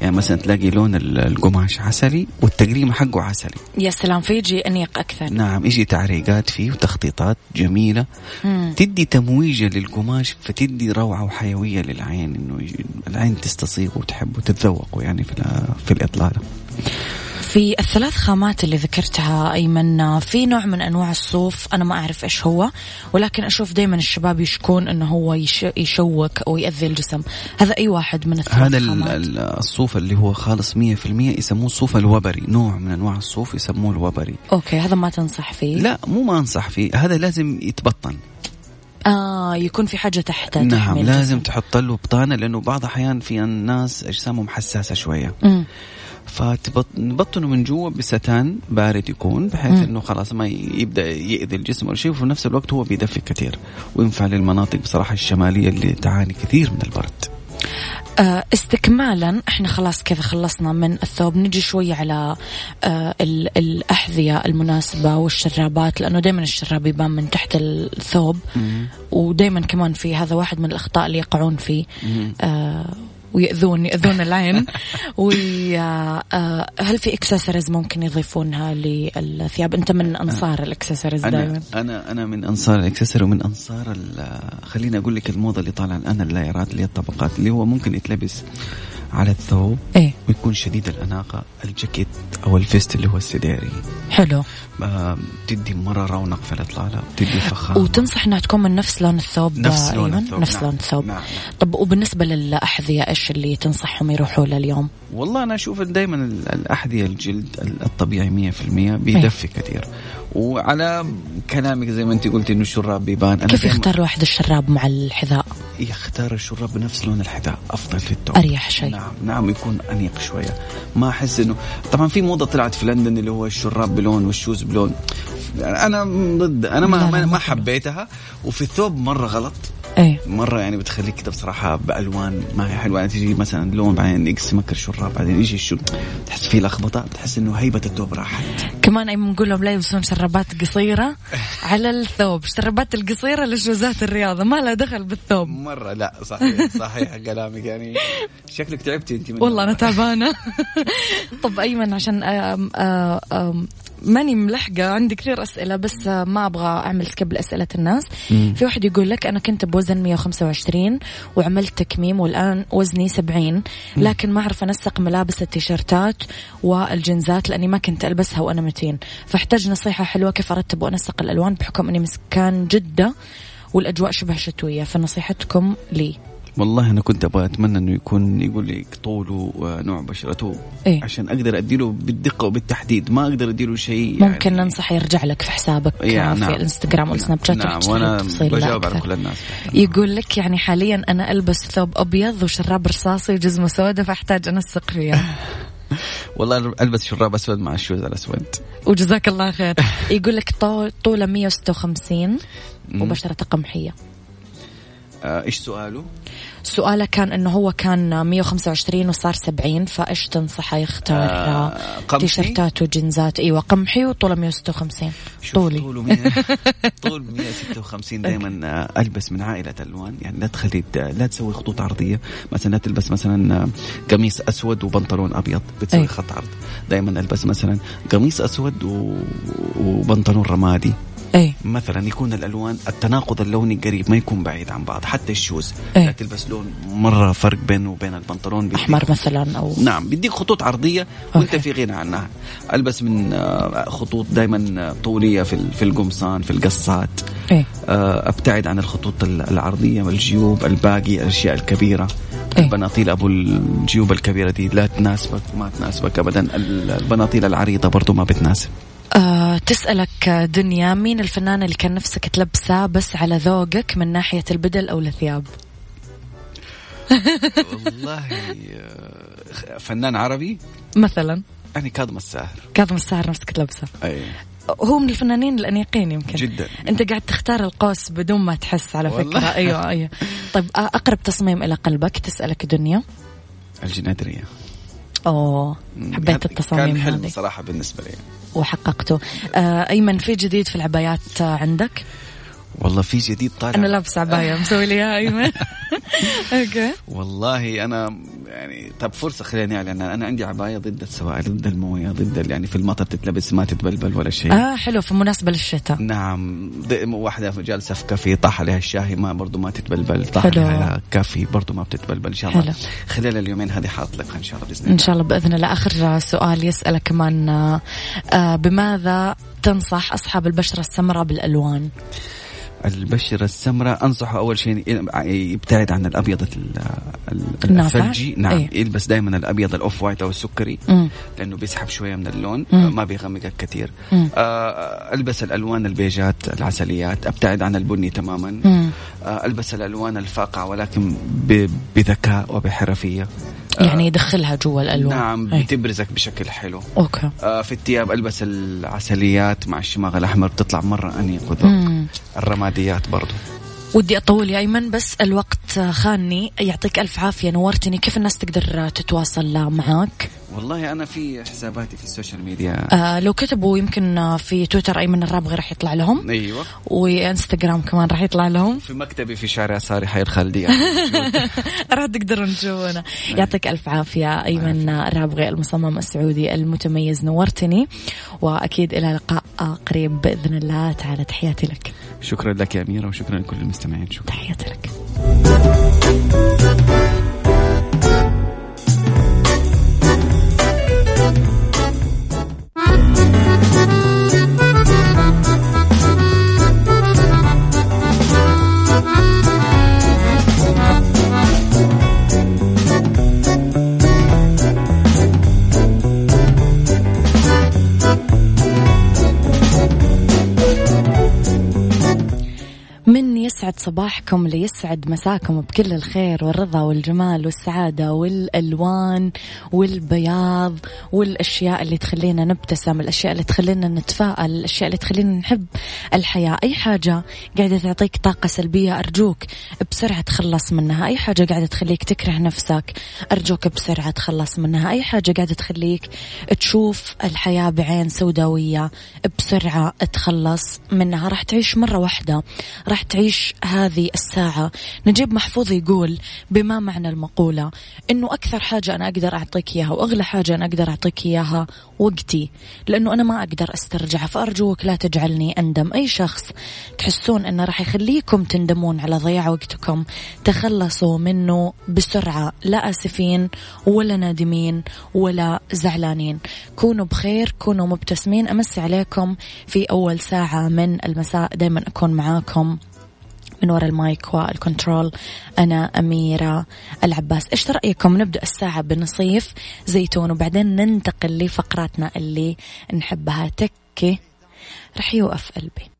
يعني مثلا تلاقي لون ال- القماش عسلي والتقليم حقه عسلي. يا سلام فيجي أنيق أكثر. نعم يجي تعريقات فيه وتخطيطات جميلة. مم. تدي تمويجة للقماش فتدي روعة وحيوية للعين إنه العين تستصيغه وتحبه وتتذوقه يعني في في الإطلالة. في الثلاث خامات اللي ذكرتها أيمن في نوع من أنواع الصوف أنا ما أعرف إيش هو ولكن أشوف دائما الشباب يشكون أنه هو يش يشوك أو يأذي الجسم. هذا أي واحد من الثلاث هذا خامات؟ ال- الصوف اللي هو خالص 100% يسموه الصوف الوبري. نوع من أنواع الصوف يسموه الوبري. أوكي هذا ما تنصح فيه؟ لا مو ما أنصح فيه. هذا لازم يتبطن. آه يكون في حاجة تحت نعم لازم. تحط له بطانة لأنه بعض الاحيان في الناس أجسامهم حساسة شوية. مم. فنبطنه من جوا بستان بارد يكون بحيث مم. إنه خلاص ما يبدأ يأذي الجسم ولا شيء وفي نفس الوقت هو بيدفي كثير. وينفع للمناطق بصراحة الشمالية اللي تعاني كثير من البرد. آه، استكمالا إحنا خلاص كذا خلصنا من الثوب. نجي شوي على آه، ال- الأحذية المناسبة والشرابات لأنه دائما الشراب يبان من تحت الثوب. ودائما كمان في هذا واحد من الأخطاء اللي يقعون فيه. ويأذون يأذون العين. (laughs) وهل في اكسسوارز ممكن يضيفونها للثياب؟ أنت من أنصار الاكسسوارز دائما. أنا أنا من أنصار الاكسسوار ومن أنصار خليني أقول لك الموضة اللي طالعة الآن اللايرات اللي هي الطبقات اللي هو ممكن يتلبس. على الثوب إيه ويكون شديد الأناقة الجاكيت أو ال vest اللي هو السديري حلو آه، تدي مرة رونق في الإطلالة تدي فخامة وتنصح إنها تكون من نفس لون الثوب نفس لون أيمن؟ الثوب نفس نعم. لون الثوب نعم. طب وبالنسبة للأحذية إيش اللي تنصحهم يروحوا له اليوم؟ والله أنا أشوف دائما الأحذية الجلد الطبيعي 100% بيدفي كثير وعلى كلامك زي ما أنت قلتي إنه الشراب بيبان كيف يختار الواحد الشراب مع الحذاء؟ يختار الشراب بنفس لون الحذاء أفضل في التوب. أريح شيء. نعم نعم يكون أنيق شوية. ما أحس انه طبعا في موضة طلعت في لندن اللي هو الشراب بلون وال shoes بلون. أنا ضد أنا لا، ما لا، ما, ما. حبيتها. وفي الثوب مرة غلط. إيه. مرة يعني بتخليك كده بصراحة بألوان ما هي حلوة. يعني تجي مثلا لون بعدين يقسمك الشراب بعدين يجي ال shoes تحس فيه لخبطة تحس إنه هيبة الثوب راحت. كمان أيمن نقول لهم لا يلبسون شرابات قصيرة (laughs) على الثوب، الشرابات القصيرة لشوزات الرياضة. ما لها دخل بالثوب. مرة لا صحيح صحيح كلامك. يعني شكلك تعبتي أنت والله أنا تعبانة. (laughs) طب أيمن عشان آم آم آم ماني ملحقة عندي كثير أسئلة بس ما أبغى أعمل سكيب لأسئلة الناس. في واحد يقول لك أنا كنت بوزن 125 وعملت تكميم والآن وزني 70 لكن ما أعرف أنسق ملابس التيشيرتات والجنزات لأني ما كنت ألبسها وأنا متين. فاحتاج نصيحة حلوة كيف أرتب وأنسق الألوان بحكم أني مسكان جدة والأجواء شبه شتوية. فنصيحتكم لي. والله أنا كنت أبغى أتمنى إنه يكون يقول لي طوله ونوع بشرته إيه؟ عشان أقدر أديله بالدقة وبالتحديد. ما أقدر أديله شيء يعني. ممكن ننصح يرجع لك في حسابك يا في نعم. الإنستغرام والسناب شات نعم وأنا بجاوب على. كل الناس. يقول لك يعني حاليا أنا ألبس ثوب أبيض وشراب رصاصي وجزمة سوداء فأحتاج انسق فيها. (laughs) والله ألبس شراب أسود مع الشوز الأسود. وجزاك الله خير. (laughs) يقول لك طو- طوله 156 وبشرته قمحيه إيش سؤاله؟ سؤاله كان إنه هو كان 125 وصار 70 فإيش تنصحه يختار؟ آه، آه قمحي؟ تيشرتات وجنزات. أيوه قمحي وطوله 156 شوف طولي. طوله 100 (laughs) طول 156 (laughs) دائما آه، ألبس من عائلة ألوان. يعني لا تخلي لا تسوي خطوط عرضية. مثلا لا تلبس مثلا آه، قميص أسود وبنطلون أبيض. بتسوي أي. خط عرض. دائما ألبس مثلا قميص أسود. وبنطلون رمادي. إي. مثلا يكون الألوان التناقض اللوني قريب ما يكون بعيد عن بعض حتى ال shoes. إيه. لا تلبس لون مرة فرق بينه وبين البنطلون أحمر مثلا أو نعم بيديك خطوط عرضية وأنت okay. في غنى عنها. ألبس من آه، خطوط دائما طولية في في القمصان في القصات. إيه آه، أبتعد عن الخطوط ال- العرضية والجيوب الباقي الأشياء الكبيرة. إيه. البناطيل أبو الجيوب الكبيرة دي لا تناسبك ما تناسبك ابدا. ال- البناطيل العريضة برضو ما بتناسب. آه تسألك دنيا مين الفنان اللي كان نفسك تلبسه بس على ذوقك من ناحية البدل أو الثياب؟ والله فنان عربي؟ مثلا. يعني كاظم الساهر. كاظم الساهر نفسك تلبسه. أي. هو من الفنانين الأنيقين يمكن. جدا. أنت قاعد تختار القوس بدون ما تحس على والله. فكرة. أيوة أيوة. طيب أقرب تصميم إلى قلبك تسألك دنيا؟ الجنادريه أوه حبيت التصاميم كان حلم هذه. صراحة بالنسبة لي. وحققته. آه أيمن في جديد في العبايات عندك؟ والله في جديد طالع. أنا لابس عباية مسوي لي إياها أيمن. (laughs) أوكي. والله أنا يعني طب فرصة خليني أعلن أنا عندي عباية ضد السوائل ضد الموية ضد يعني في المطر تتلبس ما تتبلبل ولا شيء. آه حلو فمناسبة للشتاء. نعم واحدة جالسة في كافي طاح عليها الشاهي ما برضو ما تتبلبل طاح. عليها coffee برضو ما بتتبلبل إن شاء الله. حلو. خلال اليومين هذه حاطلقها إن شاء الله بإذن الله. إن شاء الله بإذن الله. آخر سؤال يسألك كمان آه، آه، بماذا تنصح أصحاب البشرة السمراء بالألوان؟ البشرة السمراء أنصحه أول شيء يبتعد عن الأبيض؟ الثلجي نعم أي. يلبس دائما الأبيض ال off white أو السكري مم. لأنه بيسحب شوية من اللون مم. ما بيغمقك كثير مم. آه، ألبس الألوان البيجات العسليات أبتعد عن البني تماما مم. آه، ألبس الألوان الفاقعة ولكن بذكاء وبحرفية يعني يدخلها جوا الألوان. نعم أي. بتبرزك بشكل حلو. أوكي. آه، في الثياب ألبس العسليات مع الشماغ الأحمر بتطلع مرة أنيق وذوق. الرماديات برضو. ودي أطول يا أيمن بس الوقت خاني يعطيك ألف عافية نورتني. كيف الناس تقدر تتواصل معك والله أنا في حساباتي في ال social media. آه لو كتبوا يمكن في تويتر أيمن الرابغي راح يطلع لهم. أيوه. وإنستغرام كمان راح يطلع لهم. في مكتبي في شارع يساري حي الخالديه راح تقدرون تشوفونه. يعطيك ألف عافية أيمن الرابغي المصمم السعودي المتميز نورتني. وأكيد إلى لقاء قريب بإذن الله. تعالى تحياتي لك. شكرا لك يا أميرة وشكرا لكل المستمعين. شكرا. تحياتي لك. يسعد صباحكم ليسعد مساكم بكل الخير والرضا والجمال والسعادة والألوان والبياض والأشياء اللي تخلينا نبتسم الأشياء اللي تخلينا نتفائل الأشياء اللي تخلينا نحب الحياة. أي حاجة قاعدة تعطيك طاقة سلبية أرجوك بسرعة تخلص منها. أي حاجة قاعدة تخليك تكره نفسك أرجوك بسرعة تخلص منها. أي حاجة قاعدة تخليك تشوف الحياة بعين سوداوية بسرعة تخلص منها. راح تعيش مرة واحدة راح تعيش هذه الساعة. نجيب محفوظ يقول بما معنى المقولة. إنه أكثر حاجة أنا أقدر أعطيك إياها وأغلى حاجة أنا أقدر أعطيك إياها وقتي. لأنه أنا ما أقدر أسترجعها فأرجوك لا تجعلني أندم. أي شخص تحسون أنه راح يخليكم تندمون على ضياع وقتكم تخلصوا منه بسرعة. لا آسفين ولا نادمين ولا زعلانين. كونوا بخير كونوا مبتسمين. أمسي عليكم في أول ساعة من المساء. دايما أكون معاكم. من وراء المايك وال control أنا أميرة العباس. إيش رأيكم؟ نبدأ الساعة بناصيف زيتون وبعدين ننتقل لفقراتنا اللي نحبها. تكي رح يوقف قلبي.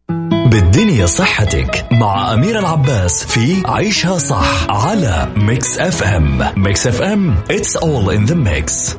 بالدنيا صحتك مع أميرة العباس في عيشها صح على Mix FM Mix FM it's all in the mix.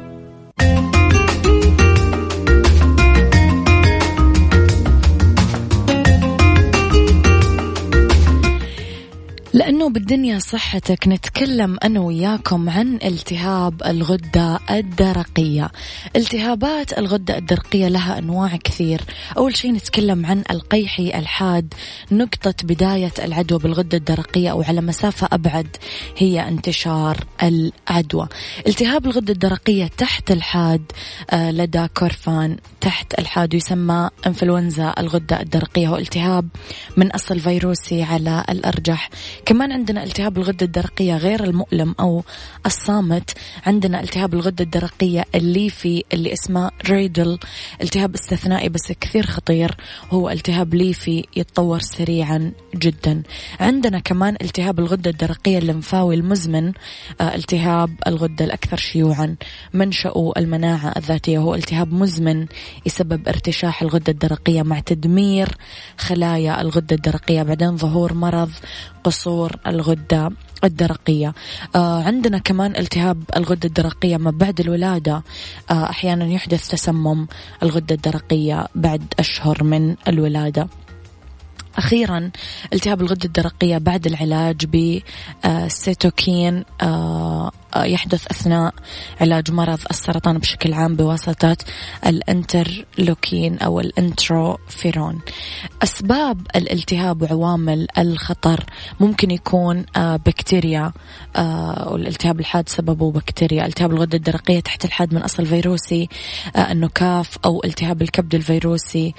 لأنه بالدنيا صحتك نتكلم أنا وياكم عن التهاب الغدة الدرقية. التهابات الغدة الدرقية لها أنواع كثير. أول شيء نتكلم عن القيحي الحاد. نقطة بداية العدوى بالغدة الدرقية أو على مسافة أبعد هي انتشار العدوى. التهاب الغدة الدرقية تحت الحاد آه، لدى كورفان تحت الحاد يسمى إنفلونزا الغدة الدرقية هو التهاب من أصل فيروسي على الأرجح. كمان عندنا التهاب الغدة الدرقية غير المؤلم أو الصامت. عندنا التهاب الغدة الدرقية الليفي اللي اسمه ريدل. التهاب استثنائي بس كثير خطير. وهو التهاب ليفي يتطور سريعا جدا. عندنا كمان التهاب الغدة الدرقية الليمفاوي المزمن. آه، التهاب الغدة الأكثر شيوعا. منشأه المناعة الذاتية. هو التهاب مزمن يسبب ارتشاح الغدة الدرقية مع تدمير خلايا الغدة الدرقية. بعدين ظهور مرض قصور الغدة الدرقية. آه عندنا كمان التهاب الغدة الدرقية ما بعد الولادة. آه أحيانا يحدث تسمم الغدة الدرقية بعد أشهر من الولادة. أخيرا التهاب الغدة الدرقية بعد العلاج بالسيتوكين آه، آه، يحدث أثناء علاج مرض السرطان بشكل عام بواسطة الانترلوكين أو الانترفيرون. أسباب الالتهاب وعوامل الخطر ممكن يكون آه، بكتيريا والالتهاب الحاد سببه بكتيريا. التهاب الغدة الدرقية تحت الحاد من أصل فيروسي النكاف أو التهاب الكبد الفيروسي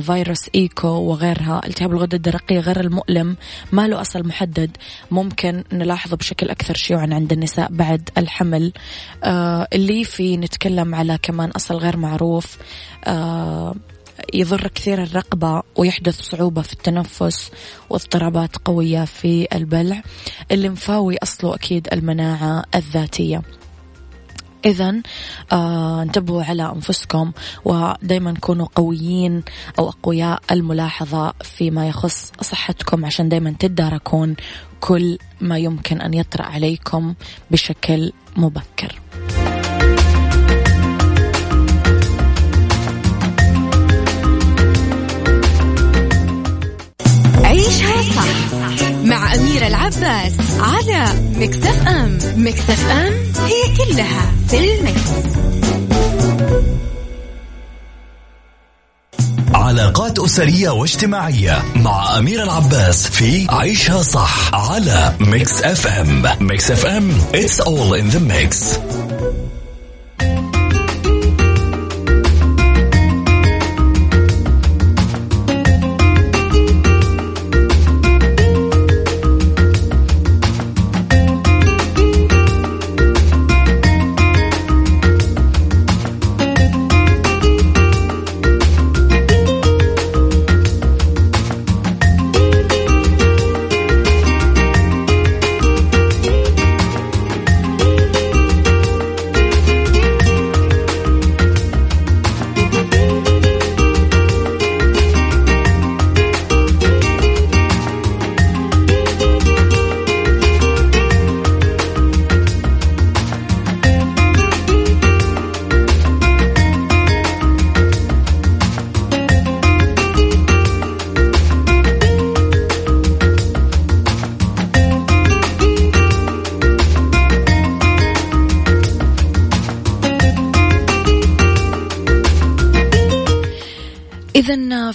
فيروس إيكو وغيرها. التهاب الغدة الدرقية غير المؤلم ما له أصل محدد. ممكن نلاحظه بشكل أكثر شيوعا عند النساء. بعد الحمل. آه اللي في نتكلم على كمان أصل غير معروف. آه يضر كثير الرقبة ويحدث صعوبة في التنفس واضطرابات قوية في البلع. اللي مفاوي أصله أكيد المناعة الذاتية. إذا آه انتبهوا على أنفسكم ودايما كونوا قويين أو أقوياء الملاحظة فيما يخص صحتكم عشان دايما تداركون كل ما يمكن أن يطرأ عليكم بشكل مبكر. عيشها صح مع أميرة العباس على ميكس اف ام ميكس اف ام it's all in the mix. علاقات أسرية واجتماعية مع أمير العباس في عيشها صح على ميكس اف ام ميكس اف ام it's all in the mix.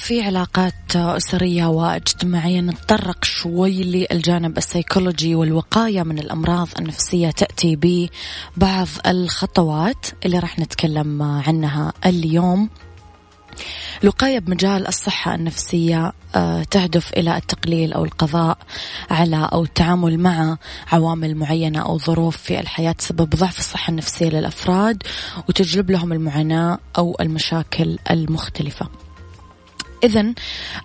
في علاقات أسرية واجتماعية نتطرق شوي للجانب السيكولوجي والوقاية من الأمراض النفسية تأتي ببعض الخطوات اللي راح نتكلم عنها اليوم الوقاية بمجال الصحة النفسية آه، تهدف إلى التقليل أو القضاء على أو التعامل مع عوامل معينة أو ظروف في الحياة تسبب ضعف الصحة النفسية للأفراد وتجلب لهم المعاناة أو المشاكل المختلفة. إذا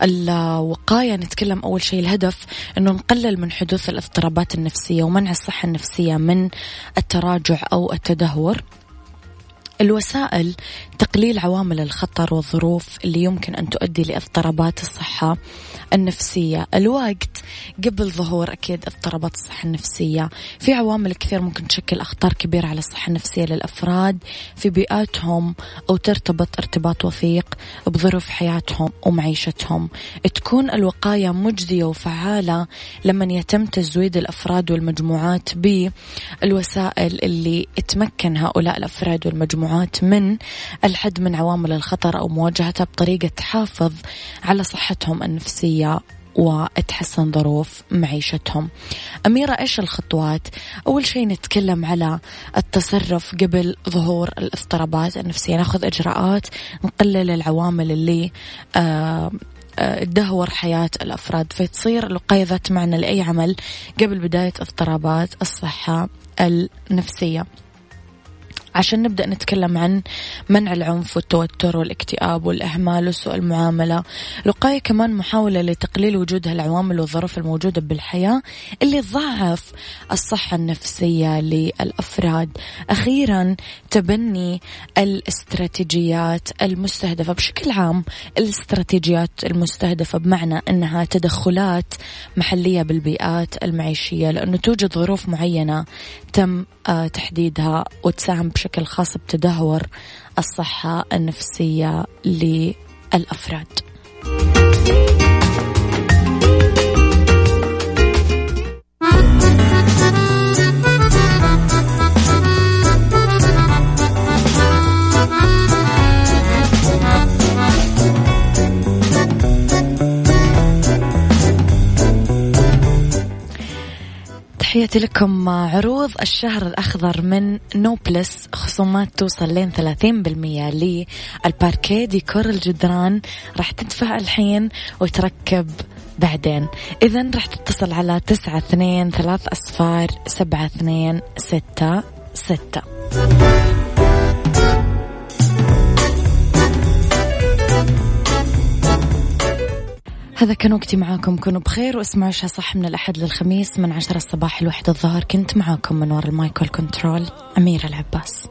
الوقاية نتكلم أول شيء الهدف أنه نقلل من حدوث الاضطرابات النفسية ومنع الصحة النفسية من التراجع أو التدهور. الوسائل تقليل عوامل الخطر والظروف اللي يمكن أن تؤدي لاضطرابات الصحة النفسية. الوقت قبل ظهور أكيد اضطرابات الصحة النفسية. في عوامل كثير ممكن تشكل أخطار كبيرة على الصحة النفسية للأفراد. في بيئاتهم أو ترتبط ارتباط وثيق بظروف حياتهم ومعيشتهم. تكون الوقاية مجدية وفعالة لما يتم تزويد الأفراد والمجموعات بالوسائل اللي تمكن هؤلاء الأفراد والمجموعات من الحد من عوامل الخطر أو مواجهتها بطريقة تحافظ على صحتهم النفسية وتحسن ظروف معيشتهم. أميرة إيش الخطوات؟ أول شيء نتكلم على التصرف قبل ظهور الاضطرابات النفسية. نأخذ إجراءات نقلل العوامل اللي آه تدهور حياة الأفراد. فتصير الوقاية معنى لأي عمل قبل بداية اضطرابات الصحة النفسية. عشان نبدأ نتكلم عن منع العنف والتوتر والاكتئاب والإهمال وسوء المعاملة. الوقاية كمان محاولة لتقليل وجود هالعوامل والظروف الموجودة بالحياة اللي تضعف الصحة النفسية للأفراد. أخيرا تبني الاستراتيجيات المستهدفة بشكل عام الاستراتيجيات المستهدفة بمعنى أنها تدخلات محلية بالبيئات المعيشية لأنه توجد ظروف معينة تم آه، تحديدها وتساهم بشكل خاص بتدهور الصحة النفسية للأفراد. تحياتي لكم. عروض الشهر الأخضر من نوبلس خصومات توصل لين 30% للباركيه ديكور الجدران. راح تدفع الحين وتركب بعدين. إذا راح تتصل على تسعة اثنين ثلاث أصفار سبعة اثنين ستة ستة. هذا كان وقتي معاكم. كونوا بخير واسمعوا عشاء صح من الأحد للخميس من عشرة الصباح لوحدة الظهر. كنت معاكم من وراء المايكل كنترول أميرة العباس.